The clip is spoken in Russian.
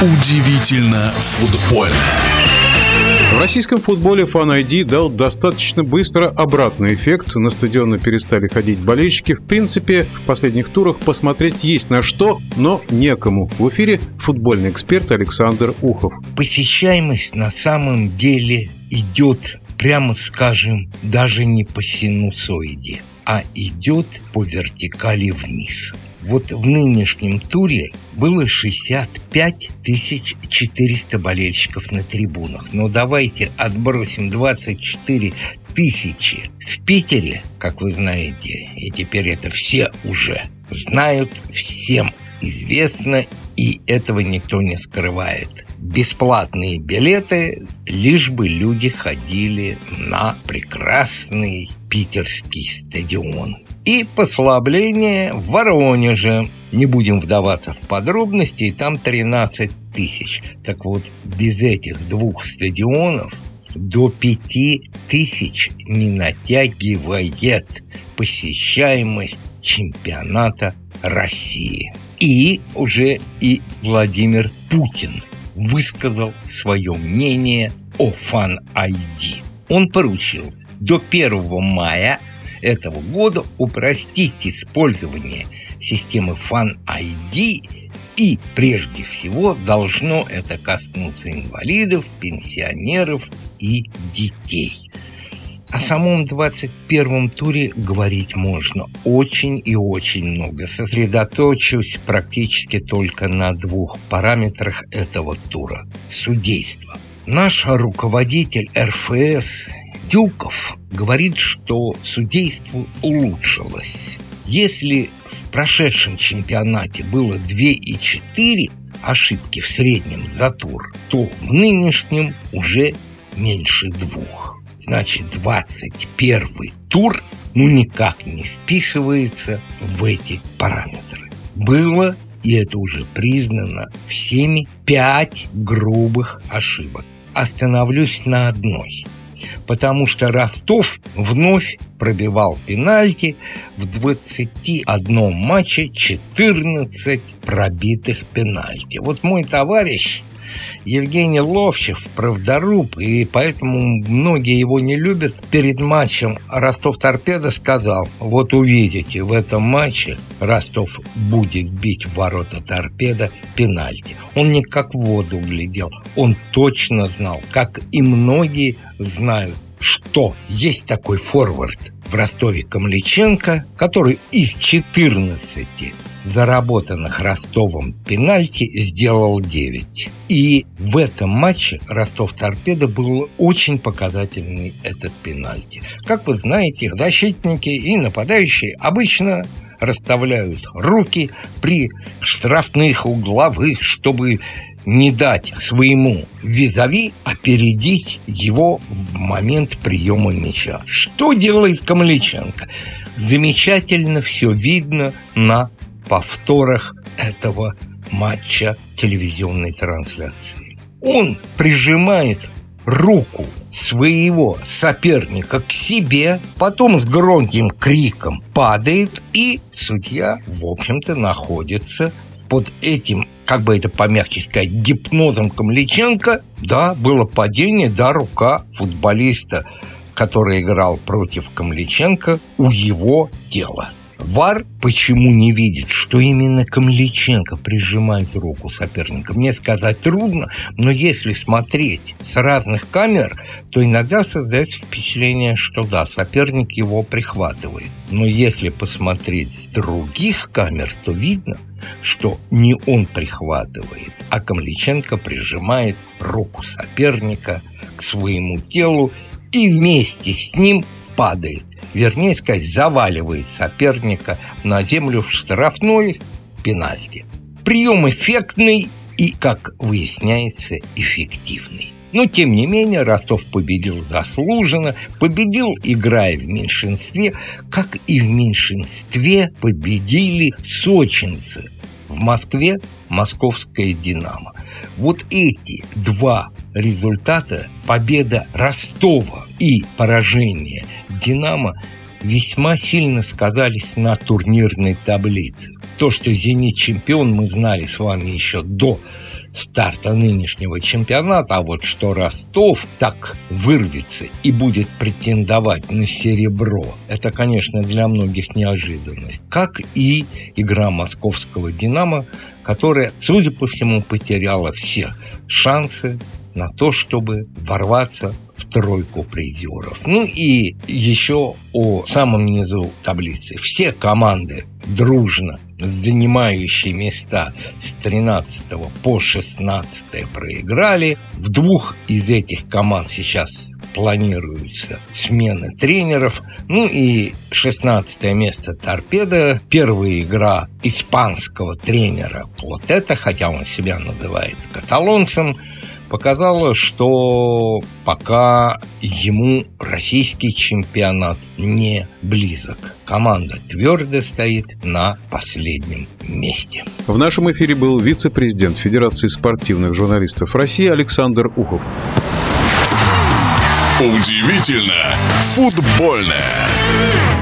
Удивительно футбольно. В российском футболе Fan ID дал достаточно быстро обратный эффект. На стадионы перестали ходить болельщики. В принципе, в последних турах посмотреть есть на что, но некому. В эфире футбольный эксперт Александр Ухов. Посещаемость на самом деле идет, прямо скажем, даже не по синусоиде, а идет по вертикали вниз. Вот в нынешнем туре было 65 400 болельщиков на трибунах. Но давайте отбросим 24 тысячи в Питере, как вы знаете, и теперь это все уже знают, всем известно, и этого никто не скрывает. Бесплатные билеты, лишь бы люди ходили на прекрасный питерский стадион и послабление в Воронеже. Не будем вдаваться в подробности, там 13 тысяч. Так вот, без этих двух стадионов до 5 тысяч не натягивает посещаемость чемпионата России. И уже и Владимир Путин высказал свое мнение о Фан-ID. Он поручил до 1 мая этого года упростить использование системы Fan ID и прежде всего должно это коснуться инвалидов, пенсионеров и детей. О самом 21-м туре говорить можно очень и очень много. Сосредоточусь практически только на двух параметрах этого тура – судейство. Наш руководитель РФС Дюков говорит, что судейство улучшилось. Если в прошедшем чемпионате было 2,4 ошибки в среднем за тур, то в нынешнем уже меньше двух. Значит, 21 тур ну никак не вписывается в эти параметры. Было, и это уже признано всеми, пять грубых ошибок. Остановлюсь на одной – потому что Ростов вновь пробивал пенальти в 21 матче 14 пробитых пенальти. Вот мой товарищ Евгений Ловчев, правдоруб, и поэтому многие его не любят. Перед матчем Ростов-Торпедо сказал, вот увидите, в этом матче Ростов будет бить в ворота Торпедо пенальти. Он не как в воду глядел, он точно знал, как и многие знают, что есть такой форвард в Ростове Камличенко, который из 14 заработанных Ростовом пенальти сделал 9. И в этом матче Ростов-Торпедо был очень показательный этот пенальти. Как вы знаете, защитники и нападающие обычно расставляют руки при штрафных угловых, чтобы не дать своему визави опередить его в момент приема мяча. Что делает Камличенко? Замечательно все видно на повторах этого матча телевизионной трансляции. Он прижимает руку своего соперника к себе, потом с громким криком падает, и судья, в общем-то, находится под этим, как бы это помягче сказать, гипнозом Камличенко. Да, было падение, да, рука футболиста, который играл против Камличенко, у его тела. Вар почему не видит, что именно Камличенко прижимает руку соперника? Мне сказать трудно, но если смотреть с разных камер, то иногда создается впечатление, что да, соперник его прихватывает. Но если посмотреть с других камер, то видно, что не он прихватывает, а Камличенко прижимает руку соперника к своему телу и вместе с ним падает вернее сказать, заваливает соперника на землю в штрафной пенальти. Прием эффектный и, как выясняется, эффективный. Но, тем не менее, Ростов победил заслуженно, победил, играя в меньшинстве, как и в меньшинстве победили сочинцы. В Москве московская «Динамо». Вот эти два результата, победа Ростова и поражение «Динамо» весьма сильно сказались на турнирной таблице. То, что «Зенит» чемпион, мы знали с вами еще до старта нынешнего чемпионата, а вот что Ростов так вырвется и будет претендовать на серебро, это, конечно, для многих неожиданность. Как и игра московского «Динамо», которая, судя по всему, потеряла все шансы на то, чтобы ворваться в тройку призеров. Ну и еще о самом низу таблицы. Все команды дружно занимающие места с 13 по 16 проиграли. В двух из этих команд сейчас планируются смены тренеров. Ну и 16 место торпеда. Первая игра испанского тренера вот это, хотя он себя называет каталонцем, показало, что пока ему российский чемпионат не близок. Команда твердо стоит на последнем месте. В нашем эфире был вице-президент Федерации спортивных журналистов России Александр Ухов. Удивительно футбольное.